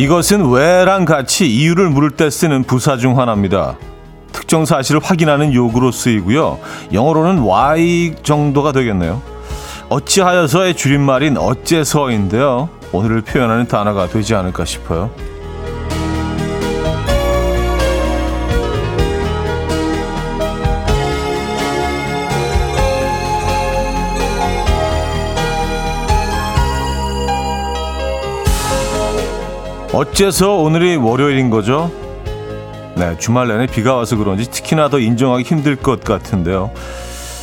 이것은 왜랑 같이 이유를 물을 때 쓰는 부사 중 하나입니다. 특정 사실을 확인하는 요구로 쓰이고요. 영어로는 why 정도가 되겠네요. 어찌하여서의 줄임말인 어째서인데요. 오늘을 표현하는 단어가 되지 않을까 싶어요. 어째서 오늘이 월요일인 거죠? 네, 주말 내내 비가 와서 그런지 특히나 더 인정하기 힘들 것 같은데요.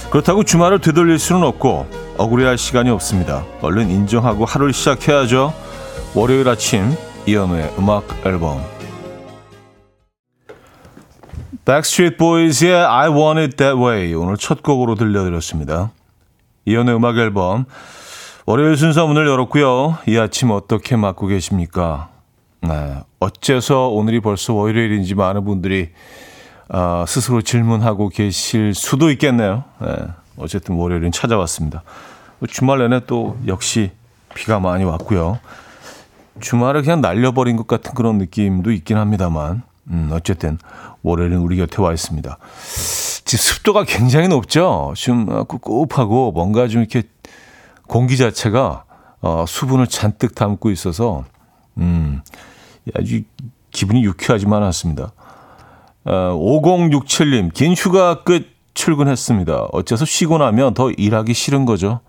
그렇다고 주말을 되돌릴 수는 없고 억울해할 시간이 없습니다. 얼른 인정하고 하루를 시작해야죠. 월요일 아침 이연우의 음악 앨범 Backstreet Boys의 I Want It That Way 오늘 첫 곡으로 들려드렸습니다. 이연우의 음악 앨범 월요일 순서 문을 열었고요. 이 아침 어떻게 맞고 계십니까? 네, 어째서 오늘이 벌써 월요일인지 많은 분들이 어, 스스로 질문하고 계실 수도 있겠네요. 네, 어쨌든 월요일은 찾아왔습니다. 주말 내내 또 역시 비가 많이 왔고요. 주말을 그냥 날려버린 것 같은 그런 느낌도 있긴 합니다만, 음, 어쨌든 월요일은 우리 곁에 와 있습니다. 지금 습도가 굉장히 높죠? 좀 꿉꿉하고 뭔가 좀 이렇게 공기 자체가 어, 수분을 잔뜩 담고 있어서 음, 아주 기분이 유쾌하지만 않습니다. 어, 5067님, 긴 휴가 끝 출근했습니다. 어째서 쉬고 나면 더 일하기 싫은 거죠?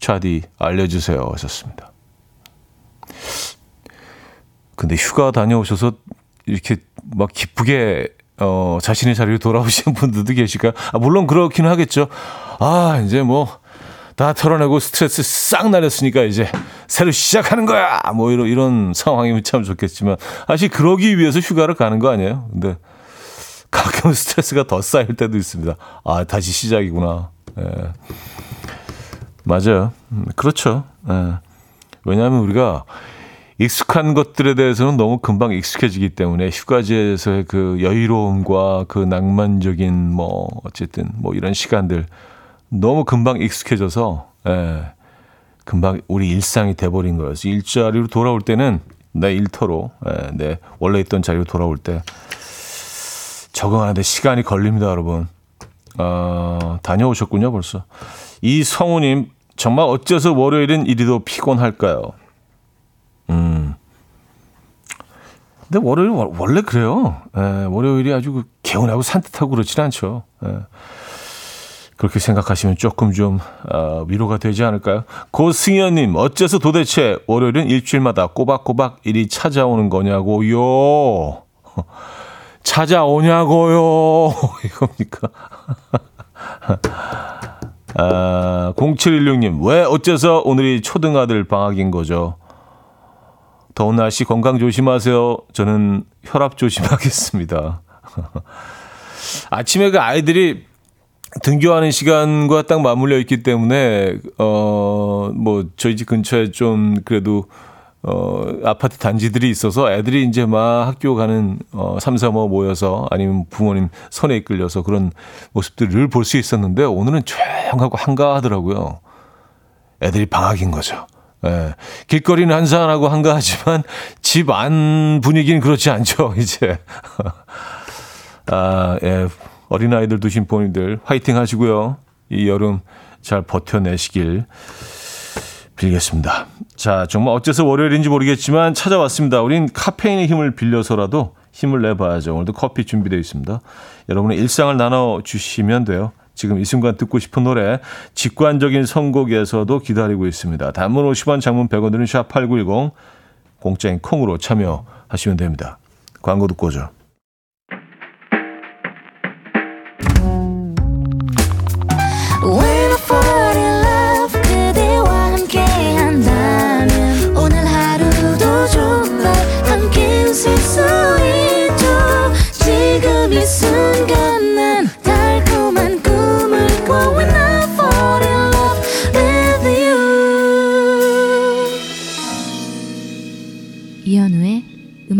차디, 알려주세요. 하셨습니다. 근데 휴가 다녀오셔서 이렇게 막 기쁘게 어, 자신의 자리로 돌아오시는 분들도 계실까요? 아, 물론 그렇긴 하겠죠. 아, 이제 뭐, 다 털어내고 스트레스 싹 날렸으니까 이제 새로 시작하는 거야. 뭐 이런 이런 상황이면 참 좋겠지만 사실 그러기 위해서 휴가를 가는 거 아니에요. 근데 가끔 스트레스가 더 쌓일 때도 있습니다. 아 다시 시작이구나. 예. 맞아요. 음, 그렇죠. 예. 왜냐하면 우리가 익숙한 것들에 대해서는 너무 금방 익숙해지기 때문에 휴가지에서의 그 여유로움과 그 낭만적인 뭐 어쨌든 뭐 이런 시간들 너무 금방 익숙해져서 예, 금방 우리 일상이 돼버린 거예요. 일자리로 돌아올 때는 내 일터로 예, 내 원래 있던 자리로 돌아올 때 적응하는데 시간이 걸립니다, 여러분. 어, 다녀오셨군요, 벌써. 이 성우님, 정말 어째서 월요일은 이리도 피곤할까요? 음. 근데 월요일 원래 그래요. 예, 월요일이 아주 그 개운하고 산뜻하고 그렇진 않죠. 예. 그렇게 생각하시면 조금 좀 어, 위로가 되지 않을까요? 고승현님, 어째서 도대체 월요일은 일주일마다 꼬박꼬박 일이 찾아오는 거냐고요? 찾아오냐고요? 이겁니까? 아, 0716님, 왜 어째서 오늘이 초등아들 방학인 거죠? 더운 날씨 건강 조심하세요. 저는 혈압 조심하겠습니다. 아침에 그 아이들이 등교하는 시간과 딱 맞물려 있기 때문에 어 뭐 저희 집 근처에 좀 그래도 어 아파트 단지들이 있어서 애들이 이제 막 학교 가는 어 삼삼오 모여서 아니면 부모님 손에 이끌려서 그런 모습들을 늘볼수 있었는데 오늘은 조용하고 한가하더라고요. 애들이 방학인 거죠. 예. 길거리는 한산하고 한가하지만 집 안 분위기는 그렇지 않죠, 이제. 아, 예. 어린아이들 두신 부모님들 화이팅 하시고요. 이 여름 잘 버텨내시길 빌겠습니다. 자, 정말 어째서 월요일인지 모르겠지만 찾아왔습니다. 우린 카페인의 힘을 빌려서라도 힘을 내봐야죠. 오늘도 커피 준비되어 있습니다. 여러분의 일상을 나눠주시면 돼요. 지금 이 순간 듣고 싶은 노래 직관적인 선곡에서도 기다리고 있습니다. 단문 50원, 장문 100원 드는 샵8910 공짜인 콩으로 참여하시면 됩니다. 광고 듣고 오죠.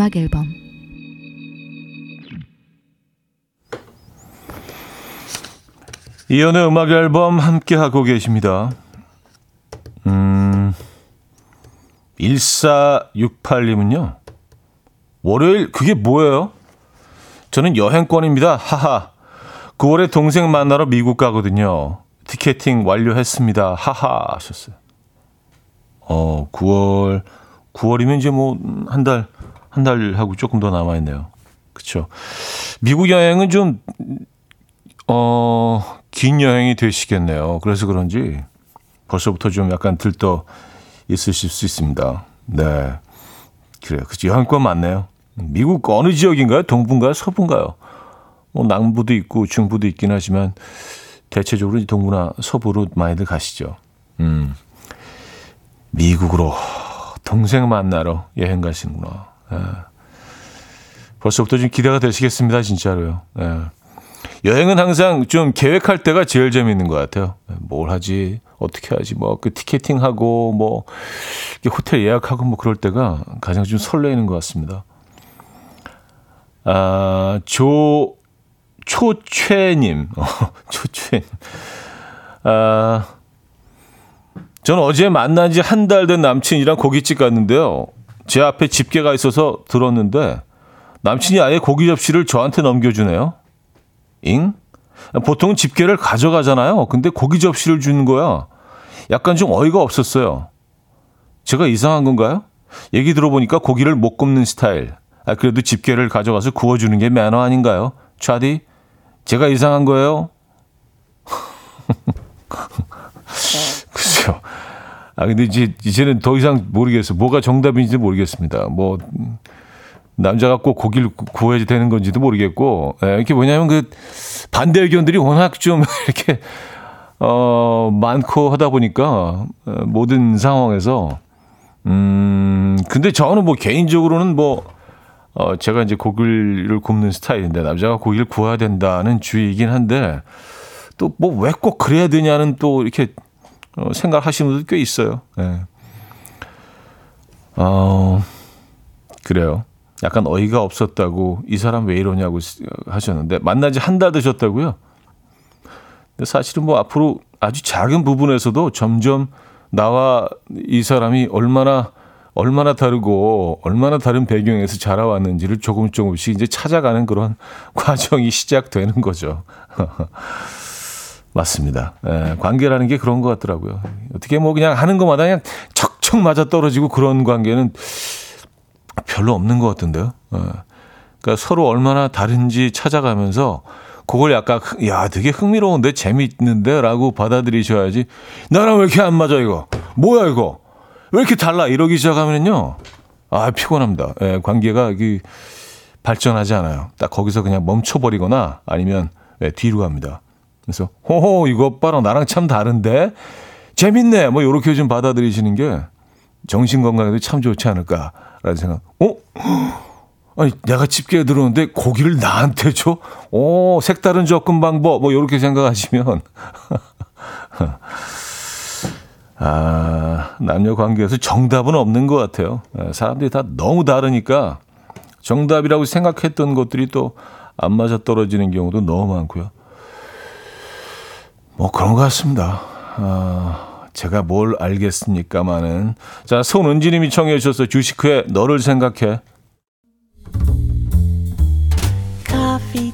음악 앨범 이연의 음악 앨범 함께 하고 계십니다. 음, 1468님은요. 월요일 그게 뭐예요? 저는 여행권입니다. 하하. 9월에 동생 만나러 미국 가거든요. 티켓팅 완료했습니다. 하하 하셨어요. 어, 9월 9월이면 이제 뭐 한 달 한 달하고 조금 더 남아 있네요. 그렇죠. 미국 여행은 좀 어, 긴 여행이 되시겠네요. 그래서 그런지 벌써부터 좀 약간 들떠 있으실 수 있습니다. 네. 그래요. 그죠. 여행권 많네요. 미국 어느 지역인가요? 동부인가요? 서부인가요? 뭐 남부도 있고 중부도 있긴 하지만 대체적으로 동부나 서부로 많이들 가시죠. 음. 미국으로 동생 만나러 여행 가시는구나. 예. 벌써부터 좀 기대가 되시겠습니다, 진짜로요. 예. 여행은 항상 좀 계획할 때가 제일 재밌는 것 같아요. 뭘 하지, 어떻게 하지, 뭐, 그 티켓팅하고, 뭐, 호텔 예약하고 뭐 그럴 때가 가장 좀 설레이는 것 같습니다. 아, 조, 초최님, 어, 초최. 아, 저는 어제 만난 지 한 달 된 남친이랑 고깃집 갔는데요. 제 앞에 집게가 있어서 들었는데 남친이 아예 고기 접시를 저한테 넘겨주네요. 잉? 보통은 집게를 가져가잖아요. 근데 고기 접시를 주는 거야. 약간 좀 어이가 없었어요. 제가 이상한 건가요? 얘기 들어보니까 고기를 못 굽는 스타일. 아, 그래도 집게를 가져가서 구워주는 게 매너 아닌가요? 차디? 제가 이상한 거예요? 그죠. 아, 근데 이제, 이제는 더 이상 모르겠어요. 뭐가 정답인지 모르겠습니다. 뭐, 남자가 꼭 고기를 구워야 되는 건지도 모르겠고, 예, 이렇게 뭐냐면 그 반대 의견들이 워낙 좀 이렇게, 어, 많고 하다 보니까, 어, 모든 상황에서, 음, 근데 저는 뭐 개인적으로는 뭐, 어, 제가 이제 고기를 굽는 스타일인데, 남자가 고기를 구워야 된다는 주의이긴 한데, 또 뭐 왜 꼭 그래야 되냐는 또 이렇게 어, 생각하시는 분들 꽤 있어요. 네. 어, 그래요. 약간 어이가 없었다고 이 사람 왜 이러냐고 하셨는데 만난 지 한 달 되셨다고요? 근데 사실은 뭐 앞으로 아주 작은 부분에서도 점점 나와 이 사람이 얼마나 얼마나 다르고 얼마나 다른 배경에서 자라왔는지를 조금 조금씩 이제 찾아가는 그런 과정이 시작되는 거죠. 맞습니다. 예, 관계라는 게 그런 것 같더라고요. 어떻게 뭐 그냥 하는 것마다 그냥 척척 맞아 떨어지고 그런 관계는 별로 없는 것 같은데요. 예. 그러니까 서로 얼마나 다른지 찾아가면서 그걸 약간 야 되게 흥미로운데 재밌는데라고 받아들이셔야지 나랑 왜 이렇게 안 맞아 이거 뭐야 이거 왜 이렇게 달라 이러기 시작하면요 아 피곤합니다. 예, 관계가 이 발전하지 않아요. 딱 거기서 그냥 멈춰버리거나 아니면 예, 뒤로 갑니다. 그래서 호호 이거 봐라 나랑 참 다른데 재밌네 뭐 이렇게 좀 받아들이시는 게 정신 건강에도 참 좋지 않을까라는 생각. 어? 아니 내가 집게에 들어오는데 고기를 나한테 줘? 오 색다른 접근 방법 뭐 이렇게 생각하시면 아 남녀 관계에서 정답은 없는 것 같아요. 예, 사람들이 다 너무 다르니까 정답이라고 생각했던 것들이 또 안 맞아 떨어지는 경우도 너무 많고요. 뭐 그런 것 같습니다. 아, 제가 뭘 알겠습니까마는. 자, 손은지님이 청해 주셔서 주식회 너를 생각해. Coffee.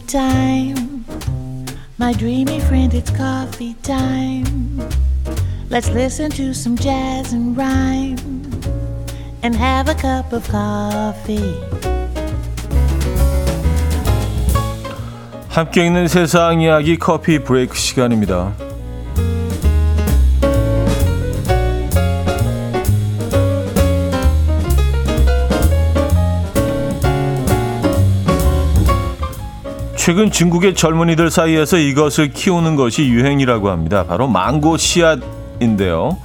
My dreamy friend, it's coffee time. Let's listen to some jazz and rhyme and have a cup of coffee. 함께 있는 세상 이야기 커피 브레이크 시간입니다. 최근 중국의 젊은이들 사이에서 이것을 키우는 것이 유행이라고 합니다. 바로 망고 씨앗 인데요.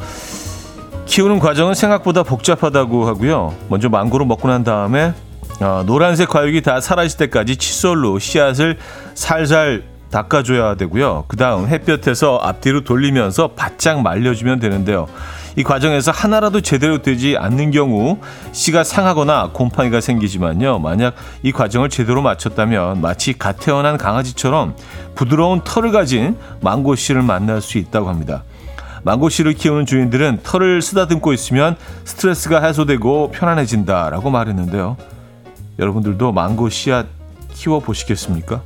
키우는 과정은 생각보다 복잡하다고 하고요. 먼저 망고를 먹고 난 다음에 어, 노란색 과육이 다 사라질 때까지 칫솔로 씨앗을 살살 닦아줘야 되고요. 그 다음 햇볕에서 앞뒤로 돌리면서 바짝 말려주면 되는데요. 이 과정에서 하나라도 제대로 되지 않는 경우 씨가 상하거나 곰팡이가 생기지만요. 만약 이 과정을 제대로 마쳤다면 마치 갓 태어난 강아지처럼 부드러운 털을 가진 망고 씨를 만날 수 있다고 합니다. 망고씨를 키우는 주인들은 털을 쓰다듬고 있으면 스트레스가 해소되고 편안해진다라고 말했는데요. 여러분들도 망고 씨앗 키워 보시겠습니까?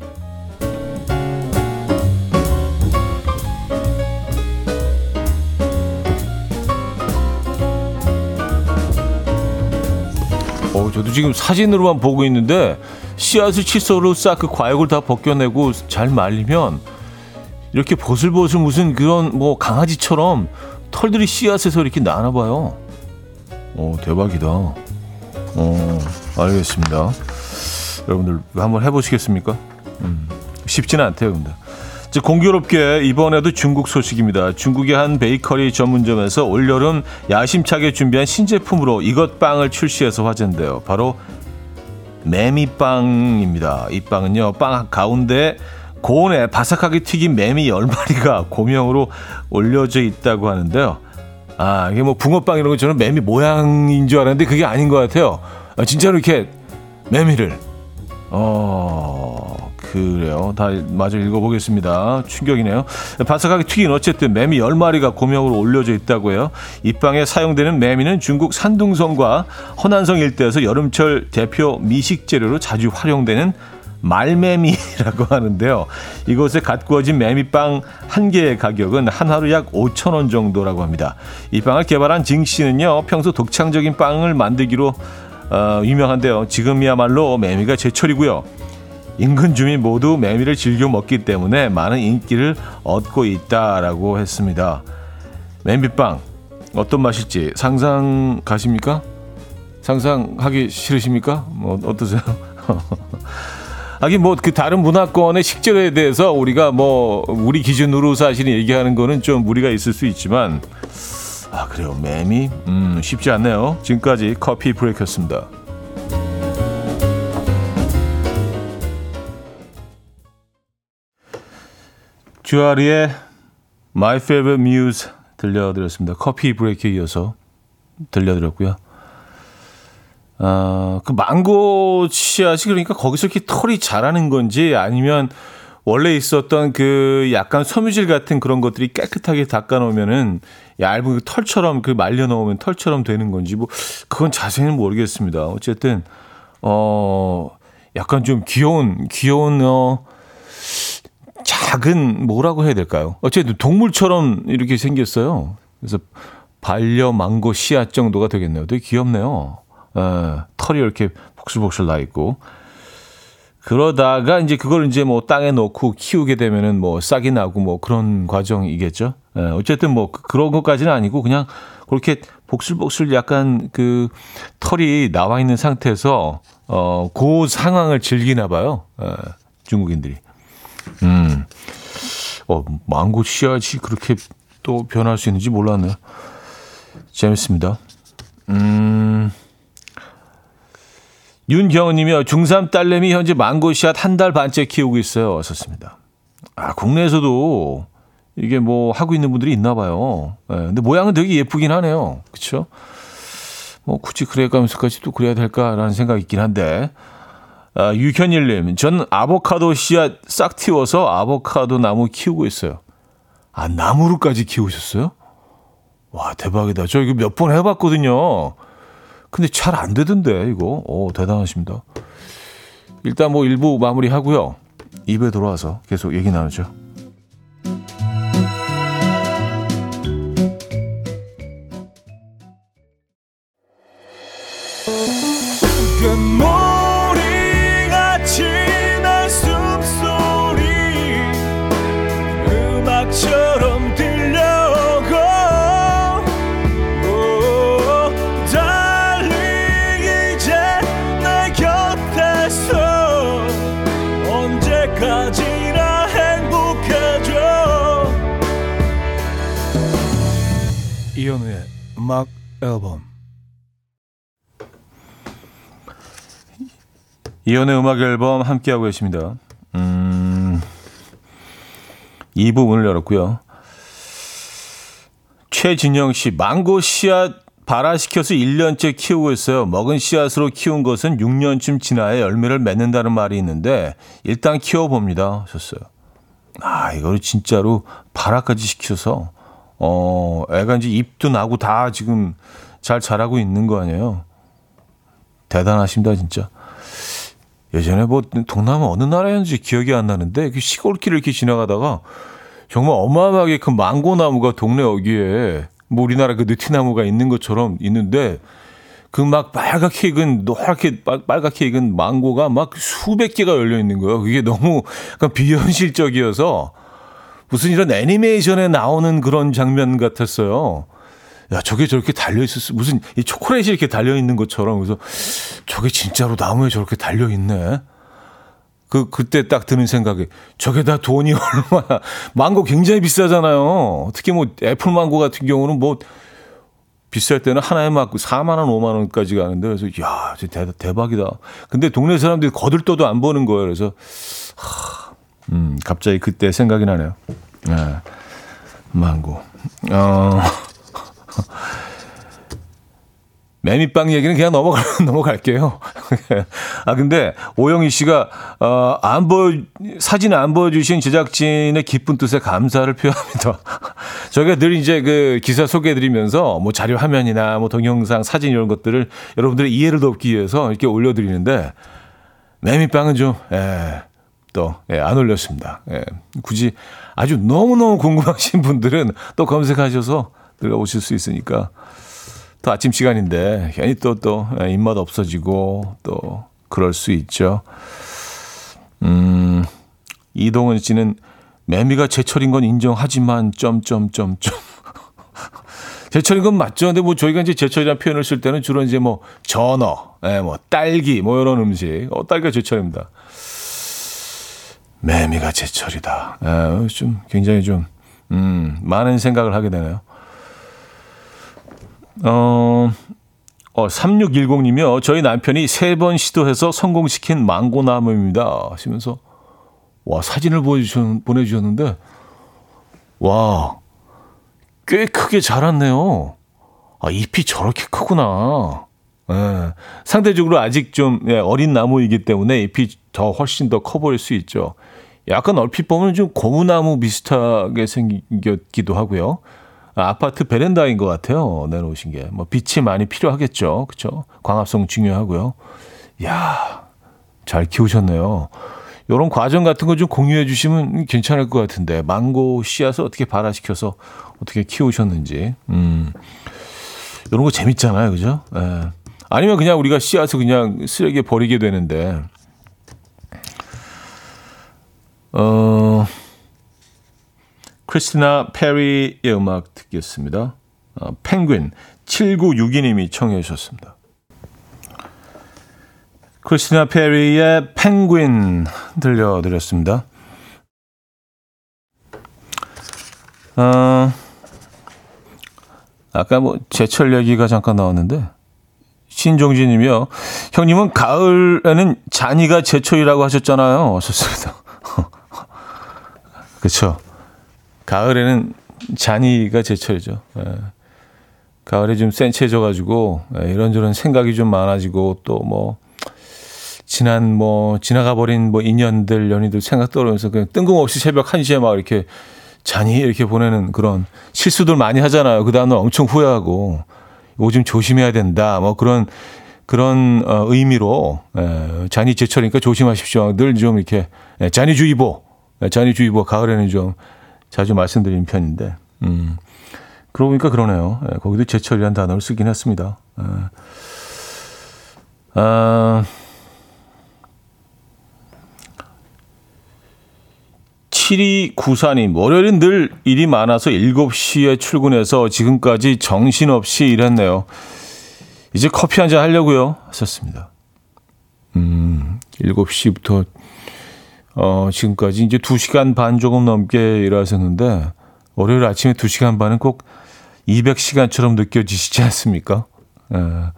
어, 저도 지금 사진으로만 보고 있는데 씨앗을 칫솔로 싹 그 과육을 다 벗겨내고 잘 말리면 이렇게 보슬보슬 무슨 그런 뭐 강아지처럼 털들이 씨앗에서 이렇게 나나 봐요. 오, 대박이다. 어, 알겠습니다. 여러분들 한번 해보시겠습니까? 음, 쉽지는 않대요, 근데. 공교롭게 이번에도 중국 소식입니다. 중국의 한 베이커리 전문점에서 올여름 야심차게 준비한 신제품으로 이것 빵을 출시해서 화제인데요. 바로 매미빵입니다. 이 빵은요, 빵 가운데 고온에 바삭하게 튀긴 매미 10마리가 고명으로 올려져 있다고 하는데요. 아, 이게 뭐 붕어빵 이런 거 저는 매미 모양인 줄 알았는데 그게 아닌 것 같아요. 아, 진짜로 이렇게 매미를. 어, 그래요. 다 마저 읽어보겠습니다. 충격이네요. 바삭하게 튀긴 어쨌든 매미 10마리가 고명으로 올려져 있다고 해요. 이 빵에 사용되는 매미는 중국 산둥성과 허난성 일대에서 여름철 대표 미식 재료로 자주 활용되는 말매미라고 하는데요. 이곳에 갓 구워진 매미빵 한 개의 가격은 한 하루 약 5천 원 정도라고 합니다. 이 빵을 개발한 징 씨는요. 평소 독창적인 빵을 만들기로 어, 유명한데요. 지금이야말로 매미가 제철이고요. 인근 주민 모두 매미를 즐겨 먹기 때문에 많은 인기를 얻고 있다라고 했습니다. 매미빵 어떤 맛일지 상상 가십니까? 상상하기 싫으십니까? 뭐 어떠세요? 하긴 뭐그 다른 문화권의 식재료에 대해서 우리가 뭐 우리 기준으로 사실 얘기하는 거는 좀 무리가 있을 수 있지만 아 그래요 매미 음 쉽지 않네요. 지금까지 커피 브레이크였습니다. 주아리의 My Favorite Muse 들려드렸습니다. 커피 브레이크에 이어서 들려드렸고요. 어, 그 망고 씨앗이 그러니까 거기서 이렇게 털이 자라는 건지 아니면 원래 있었던 그 약간 섬유질 같은 그런 것들이 깨끗하게 닦아 놓으면은 얇은 그 털처럼 그 말려 놓으면 털처럼 되는 건지 뭐 그건 자세히는 모르겠습니다. 어쨌든 어 약간 좀 귀여운 귀여운 어 작은 뭐라고 해야 될까요? 어쨌든 동물처럼 이렇게 생겼어요. 그래서 반려 망고 씨앗 정도가 되겠네요. 되게 귀엽네요. 어, 털이 이렇게 복슬복슬 나 있고 그러다가 이제 그걸 이제 뭐 땅에 놓고 키우게 되면은 뭐 싹이 나고 뭐 그런 과정이겠죠. 예, 어쨌든 뭐 그, 그런 것까지는 아니고 그냥 그렇게 복슬복슬 약간 그 털이 나와 있는 상태에서 어, 그 상황을 즐기나 봐요. 예, 중국인들이. 음. 어, 망고 씨앗이 그렇게 또 변할 수 있는지 몰랐네요. 재밌습니다. 음. 윤경은님이요. 중3 딸내미 현재 망고씨앗 한 달 반째 키우고 있어요. 왔었습니다. 아, 국내에서도 이게 뭐 하고 있는 분들이 있나 봐요. 네, 근데 모양은 되게 예쁘긴 하네요. 그쵸? 뭐 굳이 그래 가면서까지 또 그래야 될까라는 생각이 있긴 한데. 아, 유현일님, 전 아보카도 씨앗 싹 틔워서 아보카도 나무 키우고 있어요. 아, 나무로까지 키우셨어요? 와, 대박이다. 저 이거 몇 번 해봤거든요. 근데 잘 안 되던데 이거. 오, 대단하십니다. 일단 뭐 일부 마무리하고요. 입에 돌아와서 계속 얘기 나누죠. 이현우의 음악 앨범 이현우의 음악 앨범 함께하고 계십니다. 음, 2부 문을 열었고요. 최진영 씨, 망고 씨앗 발화시켜서 1년째 키우고 있어요. 먹은 씨앗으로 키운 것은 6년쯤 지나야 열매를 맺는다는 말이 있는데 일단 키워봅니다. 하셨어요. 아, 이거를 진짜로 발화까지 시켜서 어, 애가 이제 입도 나고 다 지금 잘 자라고 있는 거 아니에요? 대단하십니다, 진짜. 예전에 뭐 동남아 어느 나라였는지 기억이 안 나는데 그 시골길을 이렇게 지나가다가 정말 어마어마하게 큰 망고 나무가 동네 여기에 뭐 우리나라 그 느티나무가 있는 것처럼 있는데 그 막 빨갛게 익은 노랗게 빨갛게 익은 망고가 막 수백 개가 열려 있는 거예요. 그게 너무 약간 비현실적이어서 무슨 이런 애니메이션에 나오는 그런 장면 같았어요. 야, 저게 저렇게 달려 있었어. 무슨 이 초콜릿이 이렇게 달려 있는 것처럼. 그래서 저게 진짜로 나무에 저렇게 달려 있네. 그, 그때 딱 드는 생각이, 저게 다 돈이 얼마나, 망고 굉장히 비싸잖아요. 특히 뭐 애플 망고 같은 경우는 뭐, 비쌀 때는 하나에 막 4만원, 5만원까지 가는데, 그래서, 야, 대, 대박이다. 근데 동네 사람들이 거들떠도 안 보는 거예요. 그래서, 하, 음, 갑자기 그때 생각이 나네요. 네. 망고. 어. 매미빵 얘기는 그냥 넘어가, 넘어갈게요. 아, 근데 오영희 씨가, 어, 안 보여, 사진 안 보여주신 제작진의 기쁜 뜻에 감사를 표합니다. 저희가 늘 이제 그 기사 소개해드리면서 뭐 자료 화면이나 뭐 동영상, 사진 이런 것들을 여러분들의 이해를 돕기 위해서 이렇게 올려드리는데, 매미빵은 좀, 예, 또, 예, 안 올렸습니다. 예, 굳이 아주 너무너무 궁금하신 분들은 또 검색하셔서 들어오실 수 있으니까 또 아침 시간인데 괜히 또 또 입맛 없어지고 또 그럴 수 있죠. 음, 이동은 씨는 매미가 제철인 건 인정하지만 점점점점 제철인 건 맞죠. 근데 뭐 저희가 이제 제철이라는 표현을 쓸 때는 주로 이제 뭐 전어, 예, 뭐 딸기 뭐 이런 음식. 어, 딸기가 제철입니다. 매미가 제철이다. 예, 좀 굉장히 좀 음, 많은 생각을 하게 되네요. 어, 어 3610님이요. 저희 남편이 세 번 시도해서 성공시킨 망고나무입니다. 하시면서 와 사진을 보여주셨, 보내주셨는데 와 꽤 크게 자랐네요. 아 잎이 저렇게 크구나. 예, 상대적으로 아직 좀 예, 어린 나무이기 때문에 잎이 더 훨씬 더 커 보일 수 있죠. 약간 얼핏 보면 좀 고무나무 비슷하게 생겼기도 하고요. 아, 파트 베란다인 것 같아요. 내놓으신 게. 뭐 빛이 많이 필요하겠죠. 그렇죠? 광합성 중요하고요. 야, 잘 키우셨네요. 이런 과정 같은 거 좀 공유해 주시면 괜찮을 것 같은데 망고 씨앗을 어떻게 발화시켜서 어떻게 키우셨는지 음 이런 거 재밌잖아요, 그죠? 예. 아니면 그냥 우리가 씨앗을 그냥 쓰레기에 버리게 되는데 어. 크리스티나 페리의 음악 듣겠습니다. 어, 펭귄 7962님이 청해 주셨습니다. 크리스티나 페리의 펭귄 들려드렸습니다. 어, 아까 뭐 제철 얘기가 잠깐 나왔는데 신종진 님이요. 형님은 가을에는 잔이가 제철이라고 하셨잖아요. 좋습니다. 그렇죠. 가을에는 잔이가 제철이죠. 예. 가을에 좀 센치해져가지고 예, 이런저런 생각이 좀 많아지고 또 뭐 지난 뭐 지나가 버린 뭐 인연들 연인들 생각 떠오르면서 그냥 뜬금없이 새벽 1시에 막 이렇게 잔이 이렇게 보내는 그런 실수들 많이 하잖아요. 그 다음날 엄청 후회하고 요즘 조심해야 된다. 뭐 그런 그런 어, 의미로 에, 예, 잔이 제철이니까 조심하십시오. 늘 좀 이렇게 에, 잔이주의보, 에, 잔이주의보 가을에는 좀 자주 말씀드리는 편인데, 음, 그러고 보니까 그러네요. 예, 거기도 제철이라는 단어를 쓰긴 했습니다. 예. 아, 7294님, 월요일은 늘 일이 많아서 7시에 출근해서 지금까지 정신없이 일했네요. 이제 커피 한 잔 하려고요. 하셨습니다. 음, 7시부터 어, 지금까지 이제 2시간 반 조금 넘게 일하셨는데, 월요일 아침에 2시간 반은 꼭 200시간처럼 느껴지시지 않습니까? 에, 예.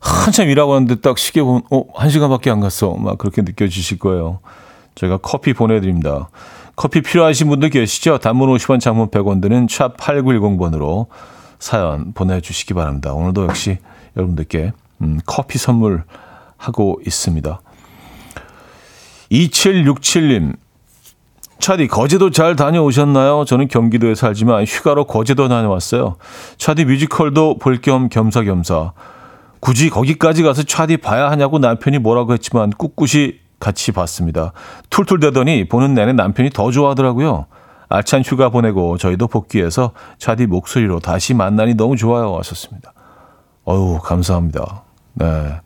한참 일하고 왔는데 딱 시계 보면, 어, 1시간밖에 안 갔어. 막 그렇게 느껴지실 거예요. 제가 커피 보내 드립니다. 커피 필요하신 분들 계시죠? 단문 50원, 장문 100원 드는 샵 8910번으로 사연 보내 주시기 바랍니다. 오늘도 역시 여러분들께 음, 커피 선물 하고 있습니다. 2767님, 차디, 거제도 잘 다녀오셨나요? 저는 경기도에 살지만 휴가로 거제도 다녀왔어요. 차디 뮤지컬도 볼 겸 겸사겸사. 굳이 거기까지 가서 차디 봐야 하냐고 남편이 뭐라고 했지만 꿋꿋이 같이 봤습니다. 툴툴대더니 보는 내내 남편이 더 좋아하더라고요. 알찬 휴가 보내고 저희도 복귀해서 차디 목소리로 다시 만나니 너무 좋아요 하셨습니다. 어유 감사합니다. 네.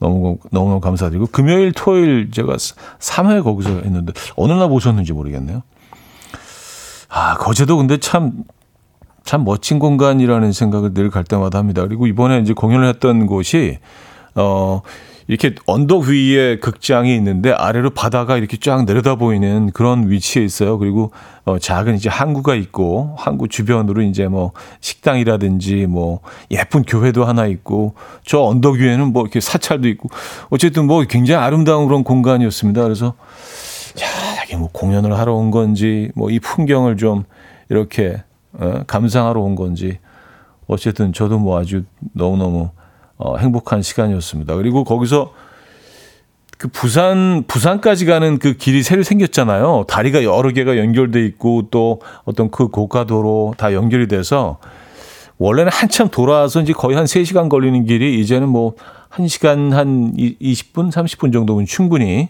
너무, 너무 감사드리고, 금요일, 토요일 제가 3회 거기서 했는데, 어느 날 보셨는지 모르겠네요. 아, 거제도 근데 참, 참 멋진 공간이라는 생각을 늘 갈 때마다 합니다. 그리고 이번에 이제 공연을 했던 곳이, 어, 이렇게 언덕 위에 극장이 있는데 아래로 바다가 이렇게 쫙 내려다 보이는 그런 위치에 있어요. 그리고 어 작은 이제 항구가 있고 항구 주변으로 이제 뭐 식당이라든지 뭐 예쁜 교회도 하나 있고 저 언덕 위에는 뭐 이렇게 사찰도 있고 어쨌든 뭐 굉장히 아름다운 그런 공간이었습니다. 그래서 야, 이게 뭐 공연을 하러 온 건지 뭐 이 풍경을 좀 이렇게 어, 감상하러 온 건지 어쨌든 저도 뭐 아주 너무너무 어, 행복한 시간이었습니다. 그리고 거기서 그 부산 부산까지 가는 그 길이 새로 생겼잖아요. 다리가 여러 개가 연결돼 있고 또 어떤 그 고가도로 다 연결이 돼서 원래는 한참 돌아와서 이제 거의 한 3시간 걸리는 길이 이제는 뭐 1시간 한 20분, 30분 정도면 충분히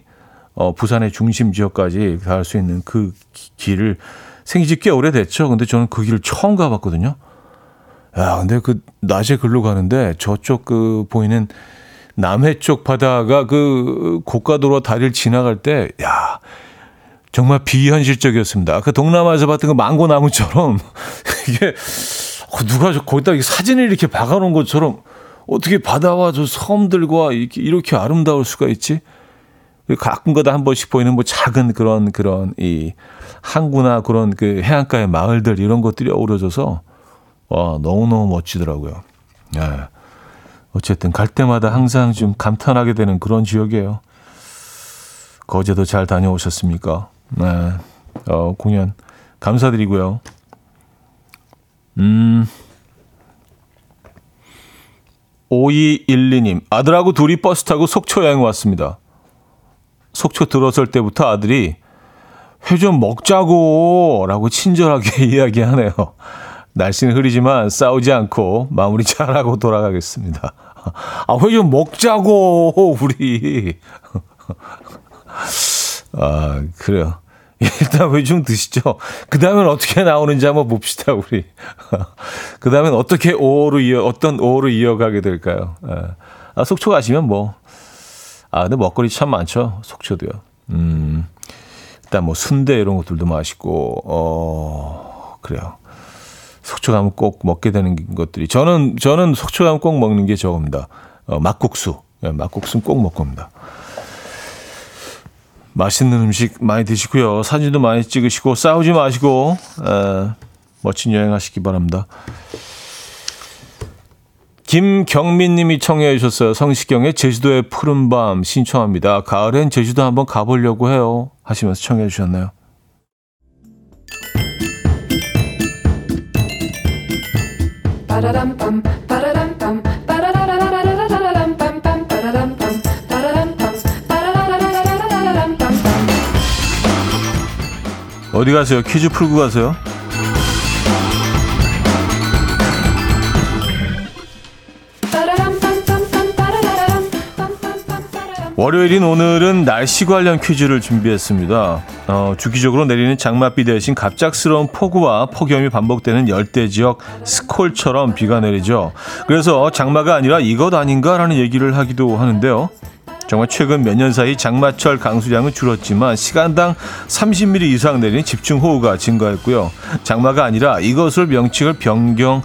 어 부산의 중심 지역까지 갈 수 있는 그 길을 생긴 지꽤 오래됐죠. 근데 저는 그 길을 처음 가봤거든요. 야, 근데 그 낮에 글로 가는데 저쪽 그 보이는 남해 쪽 바다가 그 고가도로 다리를 지나갈 때, 야, 정말 비현실적이었습니다. 그 동남아에서 봤던 그 망고 나무처럼 이게 어, 누가 거기다 사진을 이렇게 박아놓은 것처럼 어떻게 바다와 저 섬들과 이렇게, 이렇게 아름다울 수가 있지? 가끔가다 한 번씩 보이는 뭐 작은 그런 그런 이 항구나 그런 그 해안가의 마을들 이런 것들이 어우러져서 와, 너무너무 멋지더라고요. 네. 어쨌든 갈 때마다 항상 좀 감탄하게 되는 그런 지역이에요. 거제도 잘 다녀오셨습니까? 네. 어, 공연 감사드리고요. 음. 5212님, 아들하고 둘이 버스 타고 속초 여행 왔습니다. 속초 들어설 때부터 아들이 회 좀 먹자고 라고 친절하게 이야기하네요. 날씨는 흐리지만 싸우지 않고 마무리 잘하고 돌아가겠습니다. 아, 회좀 먹자고, 우리. 아, 그래요. 일단 회좀 드시죠. 그 다음엔 어떻게 나오는지 한번 봅시다, 우리. 그 다음엔 어떻게 5호로 이어, 어떤 5호로 이어가게 될까요? 아, 속초 가시면 뭐. 아, 근데 먹거리 참 많죠. 속초도요. 음. 일단 뭐 순대 이런 것들도 맛있고, 어, 그래요. 속초 가면 꼭 먹게 되는 것들이 저는 저는 속초 가면 꼭 먹는 게 저겁니다. 어, 막국수. 네, 막국수는 꼭 먹고 옵니다. 맛있는 음식 많이 드시고요. 사진도 많이 찍으시고 싸우지 마시고 에, 멋진 여행하시기 바랍니다. 김경민 님이 청해 주셨어요. 성시경의 제주도의 푸른 밤 신청합니다. 가을엔 제주도 한번 가보려고 해요. 하시면서 청해 주셨나요? 어디 가세요? 퀴즈 풀고 가세요. 월요일인 오늘은 날씨 관련 퀴즈를 준비했습니다. 어, 주기적으로 내리는 장맛비 대신 갑작스러운 폭우와 폭염이 반복되는 열대 지역 스콜처럼 비가 내리죠. 그래서 장마가 아니라 이것 아닌가라는 얘기를 하기도 하는데요. 정말 최근 몇 년 사이 장마철 강수량은 줄었지만 시간당 30mm 이상 내리는 집중호우가 증가했고요. 장마가 아니라 이것을 명칭을 변경해야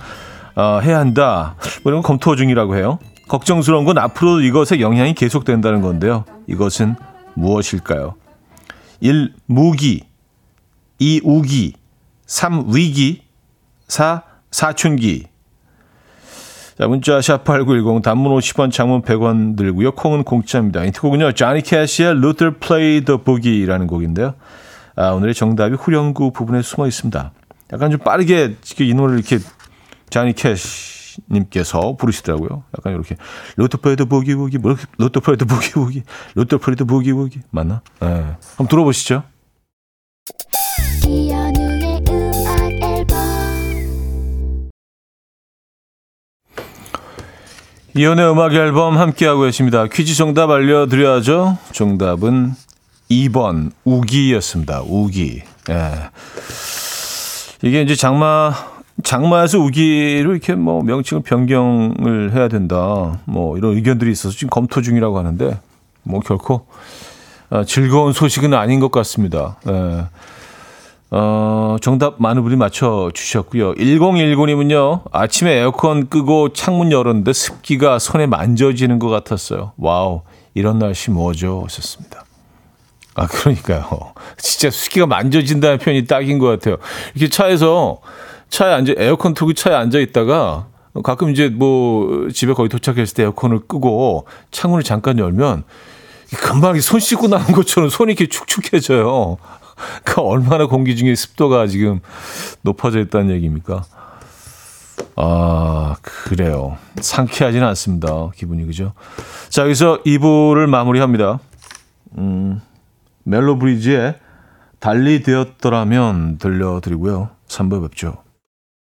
어, 한다. 뭐 이런 검토 중이라고 해요. 걱정스러운 건 앞으로 이것의 영향이 계속된다는 건데요. 이것은 무엇일까요? 1. 무기 2. 우기 3. 위기 4. 사춘기 자, 문자 샵8910 단문 50원 장문 100원 들고요. 콩은 공짜입니다. 인트곡은요. 자니 캐시의 Luther Play the Boogie라는 곡인데요. 아, 오늘의 정답이 후렴구 부분에 숨어 있습니다. 약간 좀 빠르게 이 노래를 이렇게 자니 캐시 님께서 부르시더라고요. 약간 이렇게 Luther played the boogie woogie 뭐 로또프레드 보기보기 Luther played the boogie woogie 맞나? 네. 한번 들어보시죠. 이현우의 음악 앨범 이현우의 음악 앨범 함께하고 계십니다. 퀴즈 정답 알려드려야죠. 정답은 2번 우기였습니다. 우기. 예. 이게 이제 장마 장마에서 우기로 이렇게 뭐 명칭을 변경을 해야 된다. 뭐 이런 의견들이 있어서 지금 검토 중이라고 하는데 뭐 결코 어, 즐거운 소식은 아닌 것 같습니다. 예. 어, 정답 많은 분이 맞춰 주셨고요. 1019님은요, 아침에 에어컨 끄고 창문 열었는데 습기가 손에 만져지는 것 같았어요. 와우, 이런 날씨 뭐죠? 하셨습니다. 아, 그러니까요. 진짜 습기가 만져진다는 표현이 딱인 것 같아요. 이렇게 차에서 차에 앉아, 에어컨 틀고 차에 앉아 있다가 가끔 이제 뭐 집에 거의 도착했을 때 에어컨을 끄고 창문을 잠깐 열면 금방 손 씻고 나온 것처럼 손이 이렇게 축축해져요. 그 얼마나 공기 중에 습도가 지금 높아져 있다는 얘기입니까? 아, 그래요. 상쾌하지는 않습니다. 기분이, 그죠? 자, 여기서 2부를 마무리합니다. 음, 멜로 브리지의 달리 되었더라면 들려드리고요. 3부 뵙죠.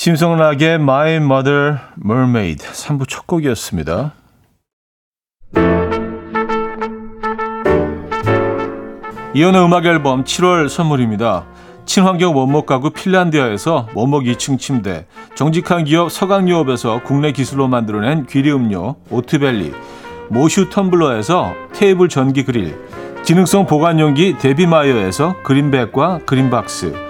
심성락의 My Mother Mermaid 3부 첫 곡이었습니다. 이혼의 음악 앨범 7월 선물입니다. 친환경 원목 가구 핀란디아에서 원목 2층 침대, 정직한 기업 서강유업에서 국내 기술로 만들어낸 귀리 음료 오트벨리, 모슈 텀블러에서 테이블 전기 그릴, 기능성 보관용기 데비마이어에서 그린백과 그린박스,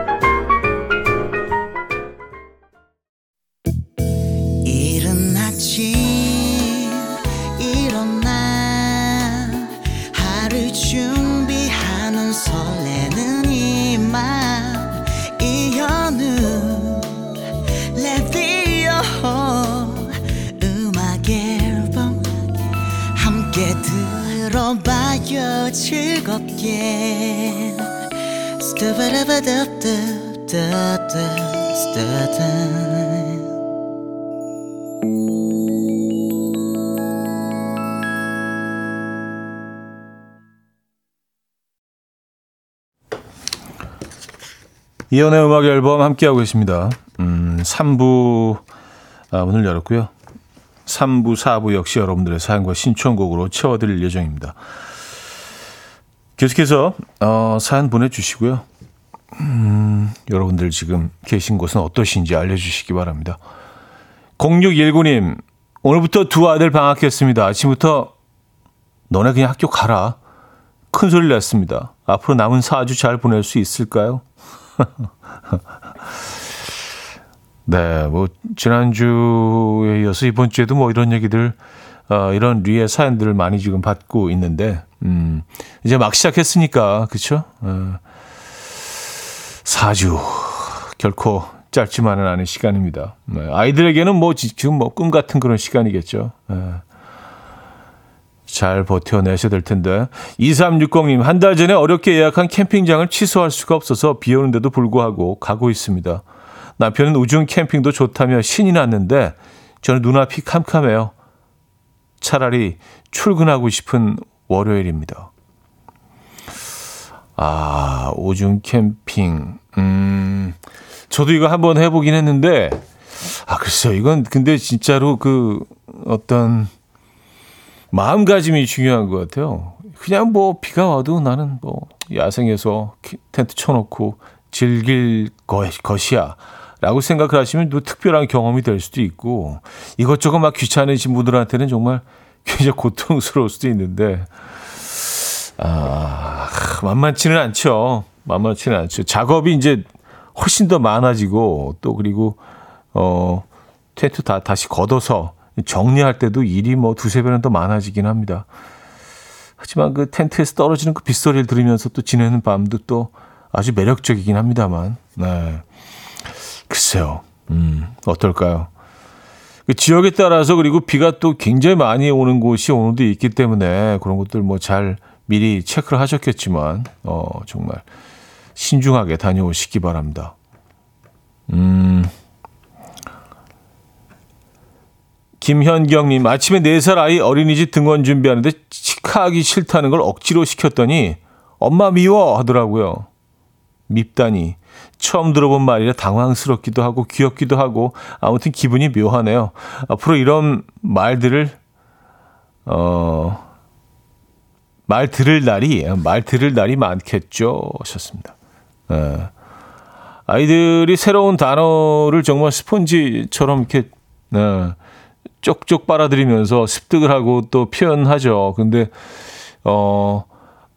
즐겁게 스타바라바답답답답답 이연의 음악 앨범 함께하고 계십니다. 음, 3부 아, 문을 열었고요. 3부, 4부 역시 여러분들의 사연과 신청곡으로 채워드릴 예정입니다. 계속해서 어, 사연 보내주시고요. 음, 여러분들 지금 계신 곳은 어떠신지 알려주시기 바랍니다. 0619님, 오늘부터 두 아들 방학했습니다. 아침부터 너네 그냥 학교 가라. 큰 소리를 냈습니다. 앞으로 남은 4주 잘 보낼 수 있을까요? 네, 뭐 지난주에 이어서 이번 주에도 뭐 이런 얘기들 어, 이런 류의 사연들을 많이 지금 받고 있는데 음, 이제 막 시작했으니까 그렇죠? 어, 4주 결코 짧지만은 않은 시간입니다. 네, 아이들에게는 뭐 지금 뭐 꿈 같은 그런 시간이겠죠. 네. 잘 버텨내셔야 될 텐데. 2360님, 한 달 전에 어렵게 예약한 캠핑장을 취소할 수가 없어서 비 오는데도 불구하고 가고 있습니다. 남편은 우중 캠핑도 좋다며 신이 났는데 저는 눈앞이 캄캄해요. 차라리 출근하고 싶은 월요일입니다. 아, 오중 캠핑. 음, 저도 이거 한번 해보긴 했는데, 아, 글쎄요. 이건 근데 진짜로 그 어떤 마음가짐이 중요한 것 같아요. 그냥 뭐 비가 와도 나는 뭐 야생에서 키- 텐트 쳐놓고 즐길 것, 것이야. 라고 생각을 하시면 또 특별한 경험이 될 수도 있고 이것저것 막 귀찮으신 분들한테는 정말 굉장히 고통스러울 수도 있는데 아, 만만치는 않죠. 만만치는 않죠. 작업이 이제 훨씬 더 많아지고 또 그리고 어 텐트 다 다시 걷어서 정리할 때도 일이 뭐 두세 배는 더 많아지긴 합니다. 하지만 그 텐트에서 떨어지는 그 빗소리를 들으면서 또 지내는 밤도 또 아주 매력적이긴 합니다만. 네. 글쎄요. 음, 어떨까요? 그 지역에 따라서 그리고 비가 또 굉장히 많이 오는 곳이 오늘도 있기 때문에 그런 것들 뭐 잘 미리 체크를 하셨겠지만 어 정말 신중하게 다녀오시기 바랍니다. 음. 김현경님 아침에 4살 아이 어린이집 등원 준비하는데 치카하기 싫다는 걸 억지로 시켰더니 엄마 미워 하더라고요. 밉다니 처음 들어본 말이라 당황스럽기도 하고 귀엽기도 하고 아무튼 기분이 묘하네요. 앞으로 이런 말들을 어, 말 들을 날이 말 들을 날이 많겠죠. 하셨습니다. 예. 아이들이 새로운 단어를 정말 스폰지처럼 이렇게 예, 쪽쪽 빨아들이면서 습득을 하고 또 표현하죠. 근데 어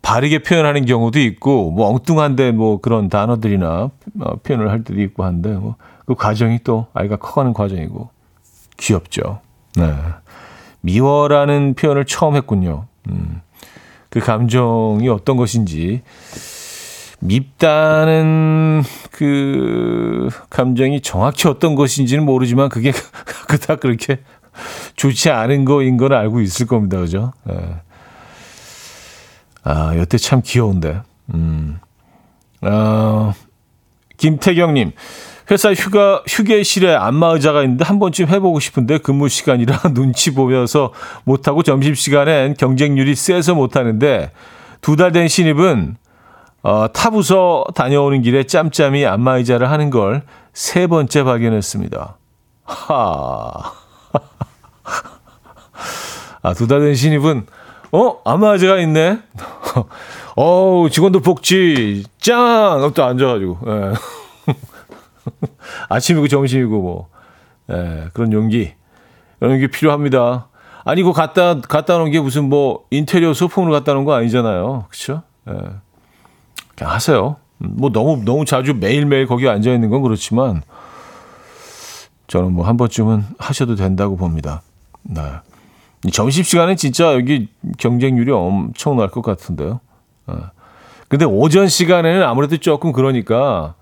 바르게 표현하는 경우도 있고 뭐 엉뚱한데 뭐 그런 단어들이나 어, 표현을 할 때도 있고 한데 뭐 그 과정이 또 아이가 커가는 과정이고 귀엽죠. 네. 미워라는 표현을 처음 했군요. 음. 그 감정이 어떤 것인지 밉다는 그 감정이 정확히 어떤 것인지는 모르지만 그게 그닥 그렇게 좋지 않은 거인 걸 알고 있을 겁니다. 그죠? 예. 아, 여태 참 귀여운데. 음. 어, 김태경님, 회사 휴가, 휴게실에 안마의자가 있는데 한 번쯤 해보고 싶은데 근무 시간이라 눈치 보여서 못하고 점심시간엔 경쟁률이 세서 못하는데 두 달 된 신입은 어, 타부서 다녀오는 길에 짬짬이 안마의자를 하는 걸 세 번째 발견했습니다. 하. 아, 두 달 된 신입은, 어? 안마의자가 있네? 어우, 직원들 복지, 짱! 또 앉아가지고, 예. 아침이고 점심이고 뭐, 예, 그런 용기, 그런 용기 필요합니다. 아니, 그 갖다, 갖다 놓은 게 무슨 뭐, 인테리어 소품으로 갖다 놓은 거 아니잖아요. 그쵸? 예. 그냥 하세요. 뭐 너무 너무 자주 매일매일 거기 앉아 있는 건 그렇지만 저는 뭐 한 번쯤은 하셔도 된다고 봅니다. 네. 점심 시간에 진짜 여기 경쟁률이 엄청날 것 같은데요. 어. 근데 오전 시간에는 아무래도 조금 그러니까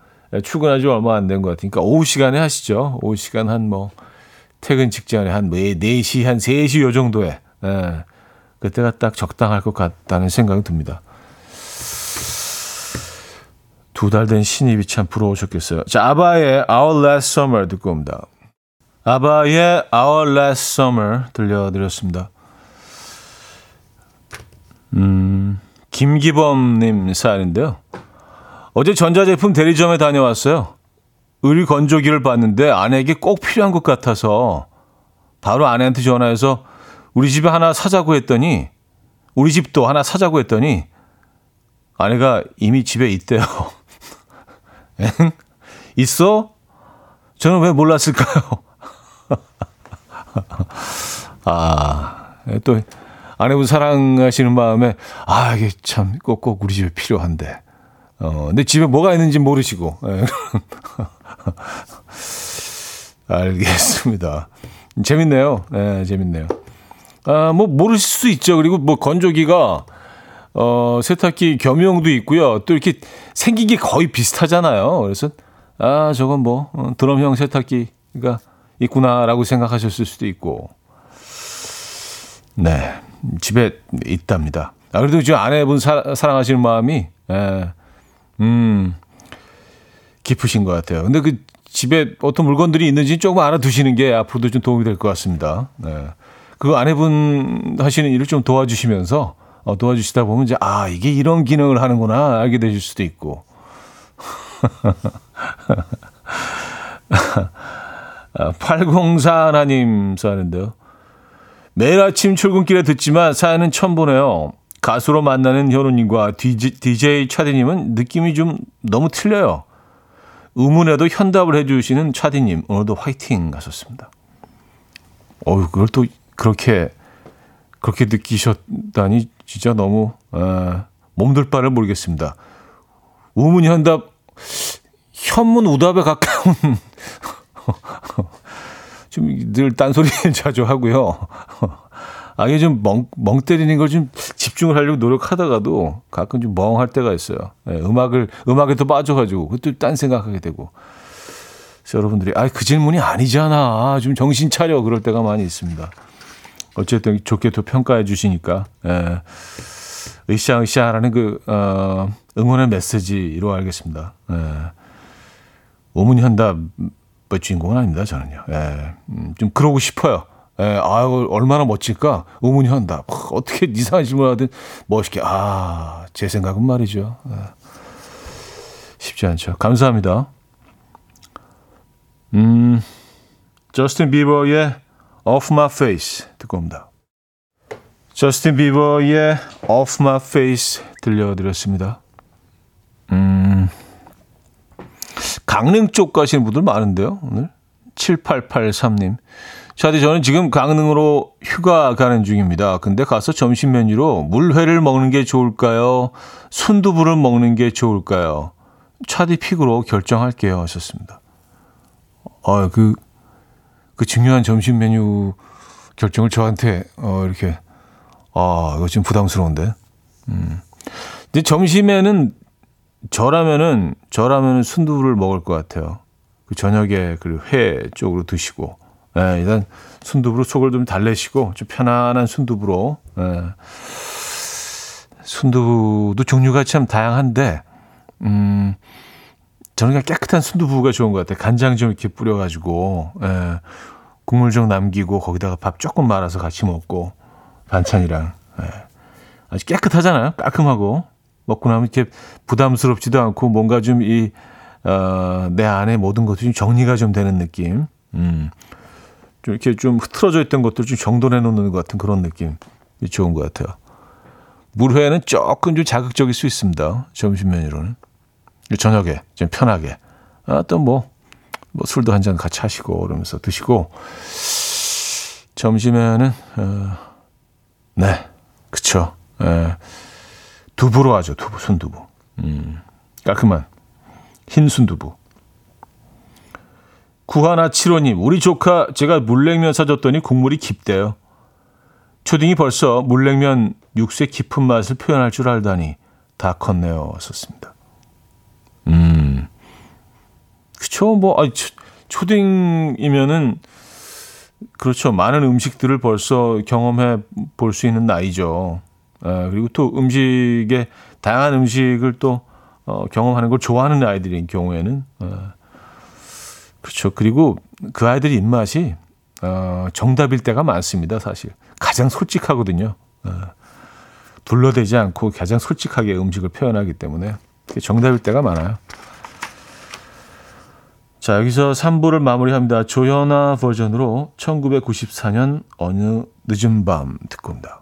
출근하지 얼마 안 된 것 같으니까 오후 시간에 하시죠. 오후 시간 한 뭐 퇴근 직전에 한 4시, 한 3시 요 정도에 예. 그때가 딱 적당할 것 같다는 생각이 듭니다. 두 달 된 신입이 참 부러우셨겠어요. 자, 아바의 Our Last Summer 듣고 옵니다. 아바의 Our Last Summer 들려드렸습니다. 음, 김기범님 사연인데요. 어제 전자제품 대리점에 다녀왔어요. 의 건조기를 봤는데 아내에게 꼭 필요한 것 같아서 바로 아내한테 전화해서 우리 집에 하나 사자고 했더니 우리 집도 하나 사자고 했더니 아내가 이미 집에 있대요. 엥? 있어? 저는 왜 몰랐을까요? 아, 또 아내분 사랑하시는 마음에 아, 이게 참 꼭꼭 우리 집에 필요한데. 어, 근데 집에 뭐가 있는지 모르시고. 예. 알겠습니다. 재밌네요. 네, 재밌네요. 아, 뭐 모르실 수 있죠. 그리고 뭐 건조기가 어, 세탁기 겸용도 있고요. 또 이렇게 생긴 게 거의 비슷하잖아요. 그래서 아, 저건 뭐 어, 드럼형 세탁기가 있구나라고 생각하셨을 수도 있고. 네. 집에 있답니다. 아, 그래도 지금 아내분 사, 사랑하시는 마음이 예, 음, 깊으신 것 같아요. 근데 그 집에 어떤 물건들이 있는지 조금 알아두시는 게 앞으로도 좀 도움이 될 것 같습니다. 네. 그 아내분 하시는 일을 좀 도와주시면서 어, 도와주시다 보면 이제 아 이게 이런 기능을 하는구나 알게 되실 수도 있고. 아, 804 하나님 사는데요. 매일 아침 출근길에 듣지만 사연은 처음 보네요. 가수로 만나는 현우님과 DJ, DJ 차디님은 느낌이 좀 너무 틀려요. 의문에도 현답을 해주시는 차디님 오늘도 화이팅 하셨습니다. 어유 그걸 또 그렇게 그렇게 느끼셨다니 진짜 너무 에, 몸둘 바를 모르겠습니다. 우문 현답 현문 우답에 가까운 좀 늘 딴소리 자주 하고요. 아, 이게 좀 멍, 멍 때리는 걸 좀 집중을 하려고 노력하다가도 가끔 좀 멍할 때가 있어요. 네, 음악을, 음악에 또 빠져가지고, 그것도 딴 생각하게 되고. 그래서 여러분들이, 아, 그 질문이 아니잖아. 좀 정신 차려. 그럴 때가 많이 있습니다. 어쨌든 좋게 또 평가해 주시니까, 예. 으쌰 으쌰라는 그, 어, 응원의 메시지로 알겠습니다. 예. 오문현답 주인공은 아닙니다, 저는요. 예. 음, 좀 그러고 싶어요. 예, 아유, 얼마나 멋질까? 의문현답. 어떻게 이상한 질문 하든 멋있게. 아, 제 생각은 말이죠. 예. 쉽지 않죠. 감사합니다. 음, 저스틴 비버의 Off My Face 듣고 옵니다. 저스틴 비버의 Off My Face 들려드렸습니다. 음, 강릉 쪽 가시는 분들 많은데요, 오늘. 7883님. 차디 저는 지금 강릉으로 휴가 가는 중입니다. 근데 가서 점심 메뉴로 물회를 먹는 게 좋을까요? 순두부를 먹는 게 좋을까요? 차디 픽으로 결정할게요. 하셨습니다. 어, 그, 그 중요한 점심 메뉴 결정을 저한테, 어, 이렇게, 아, 이거 지금 부담스러운데. 음. 근데 점심에는 저라면은, 저라면은 순두부를 먹을 것 같아요. 그 저녁에 그 회 쪽으로 드시고. 예, 일단 순두부로 속을 좀 달래시고 좀 편안한 순두부로 예. 순두부도 종류가 참 다양한데 음 저는 그냥 깨끗한 순두부가 좋은 것 같아요. 간장 좀 이렇게 뿌려가지고 예. 국물 좀 남기고 거기다가 밥 조금 말아서 같이 먹고 반찬이랑 예. 아주 깨끗하잖아요. 깔끔하고 먹고 나면 이렇게 부담스럽지도 않고 뭔가 좀 이 어, 내 안에 모든 것이 좀 정리가 좀 되는 느낌. 음. 좀 이렇게 좀 흐트러져 있던 것들 좀 정돈해 놓는 것 같은 그런 느낌이 좋은 것 같아요. 물회는 조금 좀 자극적일 수 있습니다. 점심 메뉴로는. 저녁에 좀 편하게. 아, 또 뭐, 뭐 술도 한 잔 같이 하시고 그러면서 드시고. 점심에는, 어, 네, 그쵸. 예, 두부로 하죠. 두부, 순두부. 음, 깔끔한 흰 순두부. 구하나 7호님, 우리 조카 제가 물냉면 사줬더니 국물이 깊대요. 초딩이 벌써 물냉면 육수의 깊은 맛을 표현할 줄 알다니 다 컸네요. 썼습니다. 음, 그쵸. 뭐, 아, 초딩이면은, 그렇죠. 많은 음식들을 벌써 경험해 볼 수 있는 나이죠. 아, 그리고 또 음식에, 다양한 음식을 또, 어, 경험하는 걸 좋아하는 아이들인 경우에는, 어, 그렇죠. 그리고 그 아이들의 입맛이 어, 정답일 때가 많습니다. 사실 가장 솔직하거든요. 어, 둘러대지 않고 가장 솔직하게 음식을 표현하기 때문에 정답일 때가 많아요. 자 여기서 3부를 마무리합니다. 조연아 버전으로 1994년 어느 늦은 밤 듣고 온다.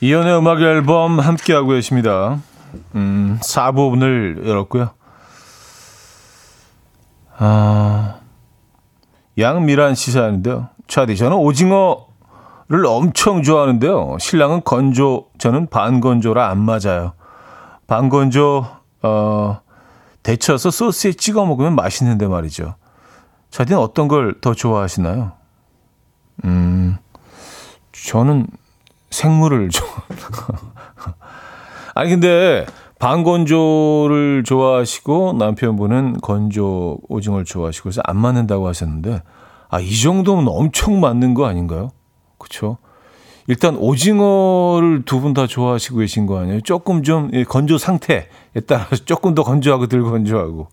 이연의 음악 앨범 함께하고 계십니다. 음, 4부분을 열었고요. 아, 양미란 씨 사연인데요. 차디, 저는 오징어를 엄청 좋아하는데요. 신랑은 건조, 저는 반건조라 안 맞아요. 반건조, 어, 데쳐서 소스에 찍어 먹으면 맛있는데 말이죠. 자디는 어떤 걸 더 좋아하시나요? 음, 저는 생물을 좋아. 아니 근데 반건조를 좋아하시고 남편분은 건조 오징어를 좋아하시고 그래서 안 맞는다고 하셨는데 아 이 정도면 엄청 맞는 거 아닌가요? 그렇죠? 일단 오징어를 두 분 다 좋아하시고 계신 거 아니에요? 조금 좀 예, 건조 상태에 따라서 조금 더 건조하고 덜 건조하고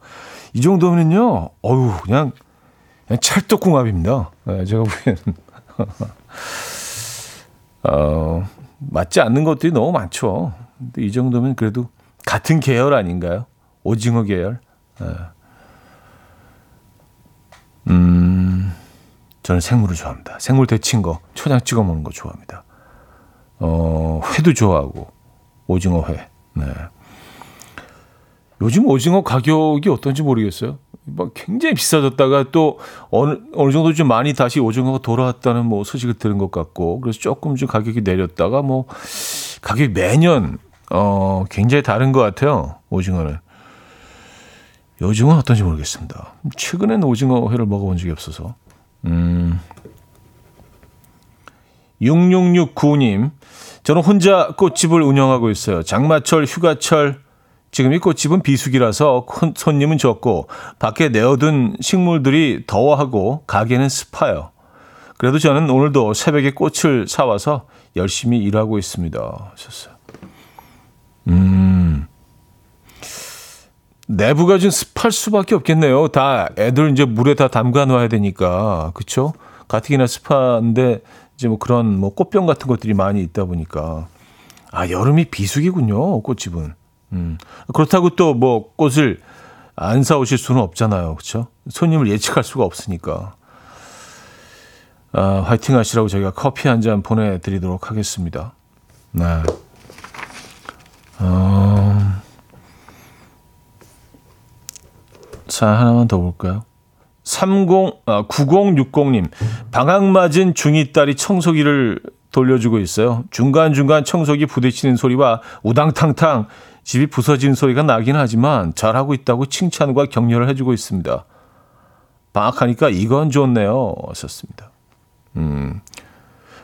이 정도면은요, 어유 그냥 그냥 찰떡궁합입니다. 네, 제가 보기에는 어, 맞지 않는 것들이 너무 많죠. 근데 이 정도면 그래도 같은 계열 아닌가요? 오징어 계열. 네. 음, 저는 생물을 좋아합니다. 생물 데친 거, 초장 찍어 먹는 거 좋아합니다. 어, 회도 좋아하고, 오징어 회. 네. 요즘 오징어 가격이 어떤지 모르겠어요. 막 굉장히 비싸졌다가 또 어느, 어느 정도 좀 많이 다시 오징어가 돌아왔다는 뭐 소식을 들은 것 같고, 그래서 조금 좀 가격이 내렸다가 뭐, 가격이 매년, 어, 굉장히 다른 것 같아요. 오징어는. 요즘은 어떤지 모르겠습니다. 최근에는 오징어 회를 먹어본 적이 없어서. 음. 6669님, 저는 혼자 꽃집을 운영하고 있어요. 장마철, 휴가철, 지금 이 꽃집은 비수기라서 손님은 적고, 밖에 내어둔 식물들이 더워하고, 가게는 습해요. 그래도 저는 오늘도 새벽에 꽃을 사와서 열심히 일하고 있습니다. 음. 내부가 좀 습할 수밖에 없겠네요. 다 애들 이제 물에 다 담가 놔야 되니까. 그쵸? 가뜩이나 습한데 이제 뭐 그런 뭐 꽃병 같은 것들이 많이 있다 보니까. 아, 여름이 비수기군요. 꽃집은. 음. 그렇다고 또 뭐 꽃을 안 사오실 수는 없잖아요. 그쵸? 손님을 예측할 수가 없으니까. 아, 화이팅 하시라고 저희가 커피 한 잔 보내드리도록 하겠습니다. 네. 어... 자, 하나만 더 볼까요? 30, 아, 9060님. 방학 맞은 중2 딸이 청소기를 돌려주고 있어요. 중간중간 청소기 부딪히는 소리와 우당탕탕 집이 부서지는 소리가 나긴 하지만 잘하고 있다고 칭찬과 격려를 해주고 있습니다. 방학하니까 이건 좋네요. 하셨습니다. 음,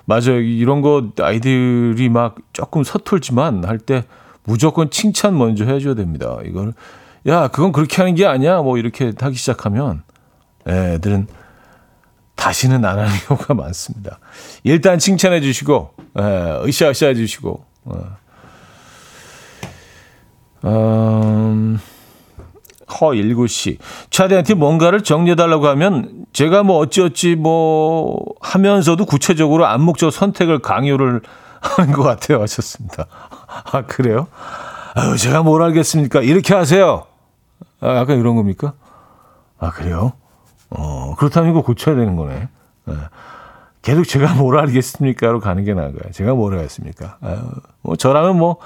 맞아요. 이런 거 아이들이 막 조금 서툴지만 할 때 무조건 칭찬 먼저 해줘야 됩니다. 이걸 야, 그건 그렇게 하는 게 아니야. 뭐 이렇게 하기 시작하면 애들은 다시는 안 하는 경우가 많습니다. 일단 칭찬해 주시고, 예, 으쌰으쌰 해 주시고. 음, 허일구 씨. 차대한테 뭔가를 정리해달라고 하면 제가 뭐 어찌어찌 뭐 하면서도 구체적으로 암묵적 선택을 강요를 하는 것 같아요. 하셨습니다. 아, 그래요? 아유, 제가 뭘 알겠습니까? 이렇게 하세요. 아, 약간 이런 겁니까? 아, 그래요? 어, 그렇다면 이거 고쳐야 되는 거네. 네. 계속 제가 뭘 알겠습니까?로 가는 게 나은 거예요. 제가 뭘 알겠습니까? 아유, 뭐, 저라면 뭐,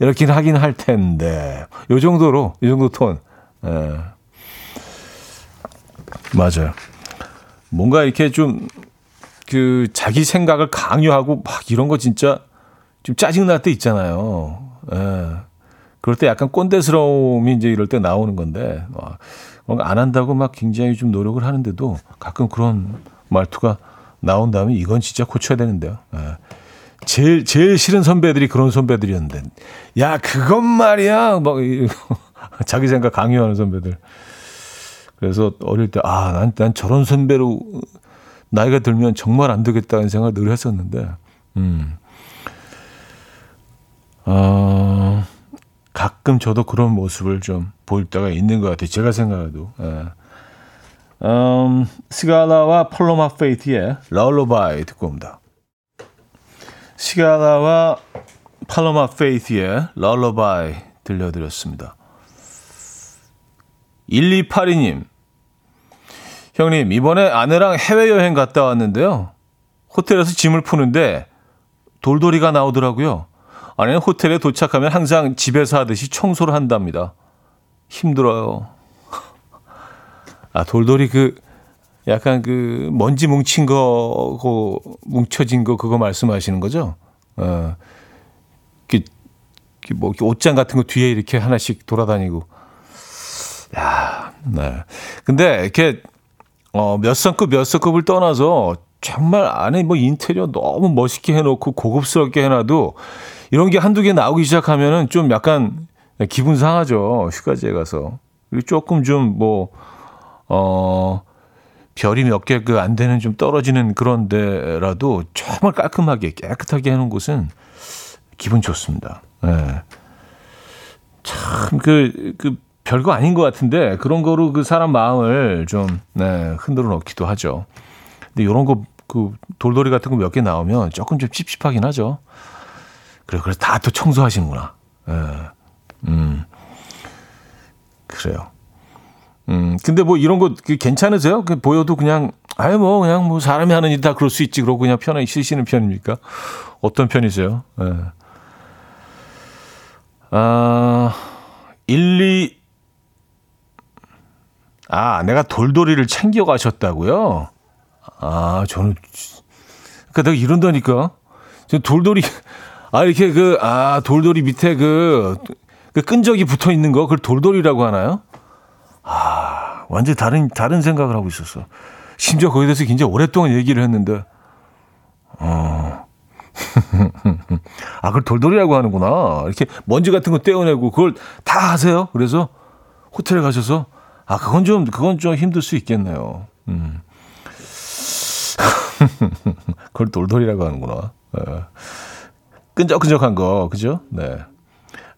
이렇긴 하긴 할 텐데. 요 정도로, 이 정도 톤. 예. 맞아요. 뭔가 이렇게 좀, 그, 자기 생각을 강요하고 막 이런 거 진짜 좀 짜증 날 때 있잖아요. 예. 그럴 때 약간 꼰대스러움이 이제 이럴 때 나오는 건데, 와, 뭔가 안 한다고 막 굉장히 좀 노력을 하는데도 가끔 그런 말투가 나온 다음에 이건 진짜 고쳐야 되는데요. 예. 제일, 제일 싫은 선배들이 그런 선배들이었는데, 야, 그건 말이야! 막, 자기 생각 강요하는 선배들. 그래서 어릴 때, 아, 난, 난 저런 선배로 나이가 들면 정말 안 되겠다는 생각을 늘 했었는데, 음. 어, 가끔 저도 그런 모습을 좀 보일 때가 있는 것 같아요. 제가 생각해도. 예. 음, 스갈라와 폴로마 페이트의 럴러바이 듣고 옵니다. 시가라와 팔로마 페이트의 럴러바이 들려드렸습니다. 1282님. 형님, 이번에 아내랑 해외여행 갔다 왔는데요. 호텔에서 짐을 푸는데 돌돌이가 나오더라고요. 아내는 호텔에 도착하면 항상 집에서 하듯이 청소를 한답니다. 힘들어요. 아, 돌돌이 그, 약간 그, 먼지 뭉친 거, 그, 뭉쳐진 거, 그거 말씀하시는 거죠? 어, 그, 뭐, 옷장 같은 거 뒤에 이렇게 하나씩 돌아다니고. 야, 네. 근데 이렇게 어, 몇 성급 몇 성급을 떠나서 정말 안에 뭐 인테리어 너무 멋있게 해놓고 고급스럽게 해놔도 이런 게 한두 개 나오기 시작하면은 좀 약간 기분 상하죠. 휴가지에 가서. 그리고 조금 좀 뭐, 어, 별이 몇개그안 되는 좀 떨어지는 그런 데라도 정말 깔끔하게 깨끗하게 해놓은 곳은 기분 좋습니다. 예. 참, 그, 그, 별거 아닌 것 같은데 그런 거로 그 사람 마음을 좀, 네, 흔들어 놓기도 하죠. 근데 이런 거, 그 돌돌이 같은 거 몇 개 나오면 조금 좀 찝찝하긴 하죠. 그래, 그래서 다 또 청소하시는구나. 예. 음. 그래요. 음, 근데 뭐 이런 거그 괜찮으세요? 그 보여도 그냥, 아유, 뭐, 그냥 뭐 사람이 하는 일다 그럴 수 있지. 그러고 그냥 편하게 쉬시는 편입니까? 어떤 편이세요? 예. 아, 1, 2, 아, 내가 돌돌이를 챙겨 가셨다고요? 아, 저는, 그니까 내가 이런다니까. 저 돌돌이, 아, 이렇게 그, 아, 돌돌이 밑에 그, 그 끈적이 붙어 있는 거, 그걸 돌돌이라고 하나요? 아, 완전 다른, 다른 생각을 하고 있었어. 심지어 거기에 대해서 굉장히 오랫동안 얘기를 했는데, 어. 아, 그걸 돌돌이라고 하는구나. 이렇게 먼지 같은 거 떼어내고 그걸 다 하세요. 그래서 호텔에 가셔서, 아, 그건 좀, 그건 좀 힘들 수 있겠네요. 음. 그걸 돌돌이라고 하는구나. 예. 끈적끈적한 거, 그죠? 네.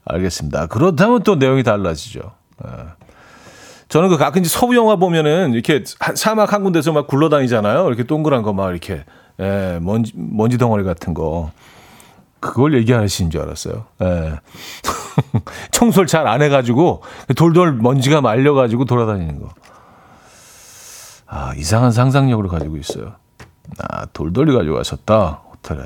알겠습니다. 그렇다면 또 내용이 달라지죠. 예. 저는 그 가끔 서부 영화 보면은 이렇게 한- 사막 한 군데서 막 굴러다니잖아요. 이렇게 동그란 거 막 이렇게 예, 먼지 먼지 덩어리 같은 거 그걸 얘기하시는 줄 알았어요. 예. 청소를 잘 안 해가지고 돌돌 먼지가 말려가지고 돌아다니는 거. 아 이상한 상상력을 가지고 있어요. 아 돌돌이 가지고 가셨다 호텔에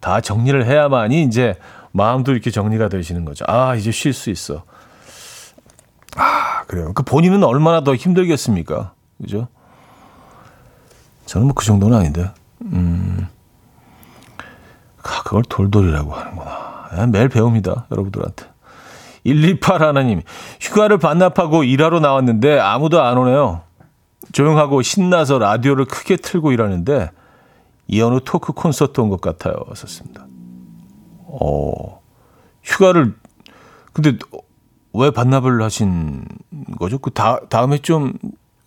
다 정리를 해야만이 이제 마음도 이렇게 정리가 되시는 거죠. 아 이제 쉴 수 있어. 아, 그래요. 그 본인은 얼마나 더 힘들겠습니까? 그죠? 저는 뭐 그 정도는 아닌데. 음. 아, 그걸 돌돌이라고 하는구나. 아, 매일 배웁니다. 여러분들한테. 128 하나님. 휴가를 반납하고 일하러 나왔는데 아무도 안 오네요. 조용하고 신나서 라디오를 크게 틀고 일하는데 이현우 토크 콘서트 온 것 같아요. 썼습니다. 어, 휴가를 근데 왜 반납을 하신 거죠? 그 다, 다음에 좀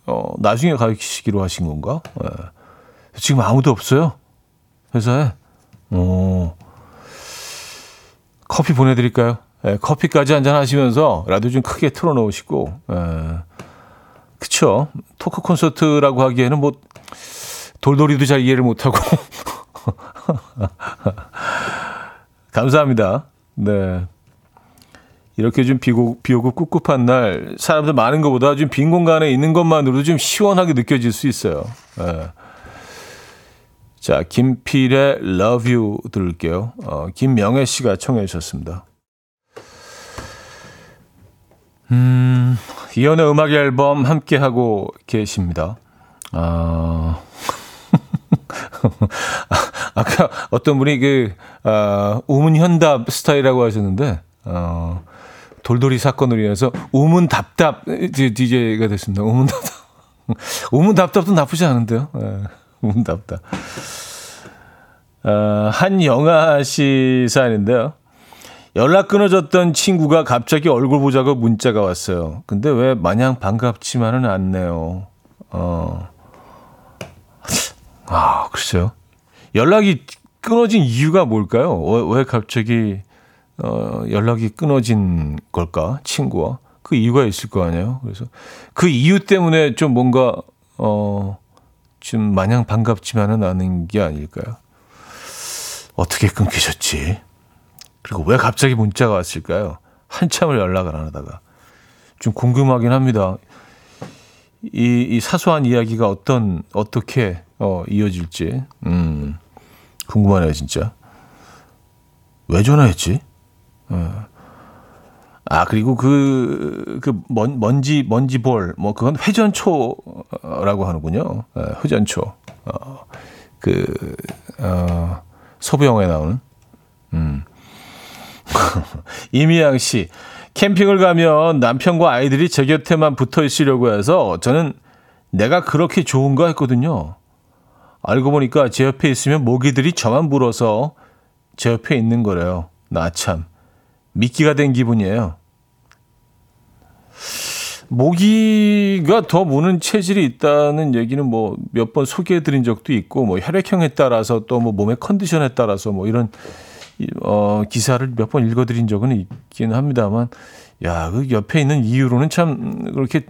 어, 나중에 가시기로 하신 건가? 예. 지금 아무도 없어요 회사에. 어, 커피 보내드릴까요? 예, 커피까지 한잔 하시면서 라디오 좀 크게 틀어놓으시고. 예. 그쵸? 토크 콘서트라고 하기에는 뭐 돌돌이도 잘 이해를 못하고. 감사합니다. 네. 이렇게 좀 비고, 비 오고 꿉꿉한 날 사람들 많은 것보다 좀 빈 공간에 있는 것만으로도 좀 시원하게 느껴질 수 있어요. 예. 자, 김필의 Love You 들을게요. 어, 김명애 씨가 청해 주셨습니다. 음, 이연의 음악 앨범 함께 하고 계십니다. 아, 아까 어떤 분이 그, 아, 우문현답 스타일이라고 하셨는데, 어, 돌돌이 사건으로 인해서 우문 답답 DJ가 됐습니다. 우문 답답. 우문 답답도 나쁘지 않은데요. 예, 우문 답답. 어, 한영아 씨 사연인데요. 연락 끊어졌던 친구가 갑자기 얼굴 보자고 문자가 왔어요. 근데 왜 마냥 반갑지만은 않네요. 어. 아, 글쎄요. 연락이 끊어진 이유가 뭘까요? 왜, 왜 갑자기 어, 연락이 끊어진 걸까? 친구와. 그 이유가 있을 거 아니에요? 그래서 그 이유 때문에 좀 뭔가, 어, 좀 마냥 반갑지만은 않은 게 아닐까요? 어떻게 끊기셨지? 그리고 왜 갑자기 문자가 왔을까요? 한참을 연락을 안 하다가. 좀 궁금하긴 합니다. 이, 이 사소한 이야기가 어떤, 어떻게, 어, 이어질지. 음, 궁금하네요, 진짜. 왜 전화했지? 아, 그리고 그, 그, 먼, 먼지, 먼지 볼, 뭐, 그건 회전초라고 하는군요. 예, 회전초. 어, 그, 어, 영화에 나오는. 음. 이미양 씨, 캠핑을 가면 남편과 아이들이 제 곁에만 붙어 있으려고 해서 저는 내가 그렇게 좋은가 했거든요. 알고 보니까 제 옆에 있으면 모기들이 저만 물어서 제 옆에 있는 거래요. 나 참 미끼가 된 기분이에요. 모기가 더 무는 체질이 있다는 얘기는 뭐 몇 번 소개해 드린 적도 있고 뭐 혈액형에 따라서 또 뭐 몸의 컨디션에 따라서 뭐 이런 이- 어 기사를 몇 번 읽어 드린 적은 있긴 합니다만 야, 그 옆에 있는 이유로는 참 그렇게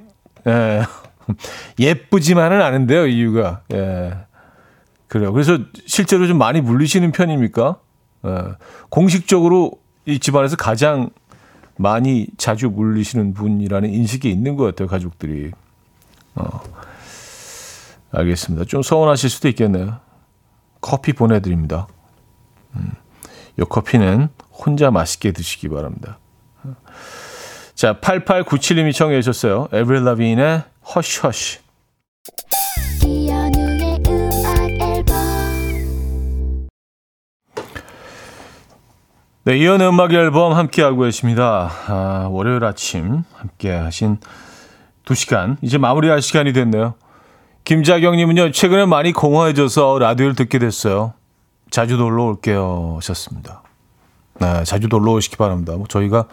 예. 예쁘지만은 않은데요, 이유가. 예. 그래요. 그래서 실제로 좀 많이 물리시는 편입니까? 예. 공식적으로 이 집안에서 가장 많이 자주 물리시는 분이라는 인식이 있는 것 같아요, 가족들이. 어. 알겠습니다. 좀 서운하실 수도 있겠네요. 커피 보내드립니다. 음. 이 커피는 혼자 맛있게 드시기 바랍니다. 자, 8897님이 청해 주셨어요. 에브릴 라빈의 허쉬허쉬. 네, 이연 음악 앨범 함께하고 계십니다. 아, 월요일 아침 함께 하신 2시간. 이제 마무리할 시간이 됐네요. 김자경님은요, 최근에 많이 공허해져서 라디오를 듣게 됐어요. 자주 놀러 올게요. 하셨습니다. 네, 자주 놀러 오시기 바랍니다. 뭐 저희가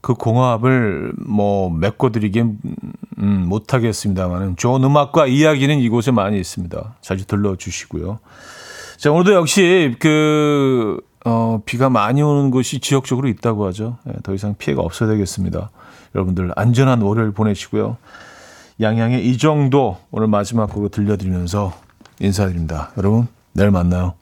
그 공허함을 뭐 메꿔드리긴 음, 못하겠습니다만은 좋은 음악과 이야기는 이곳에 많이 있습니다. 자주 들러주시고요. 자, 오늘도 역시 그, 어, 비가 많이 오는 곳이 지역적으로 있다고 하죠. 예, 더 이상 피해가 없어야 되겠습니다. 여러분들 안전한 월요일 보내시고요. 양양의 이 정도 오늘 마지막 곡을 들려드리면서 인사드립니다. 여러분, 내일 만나요.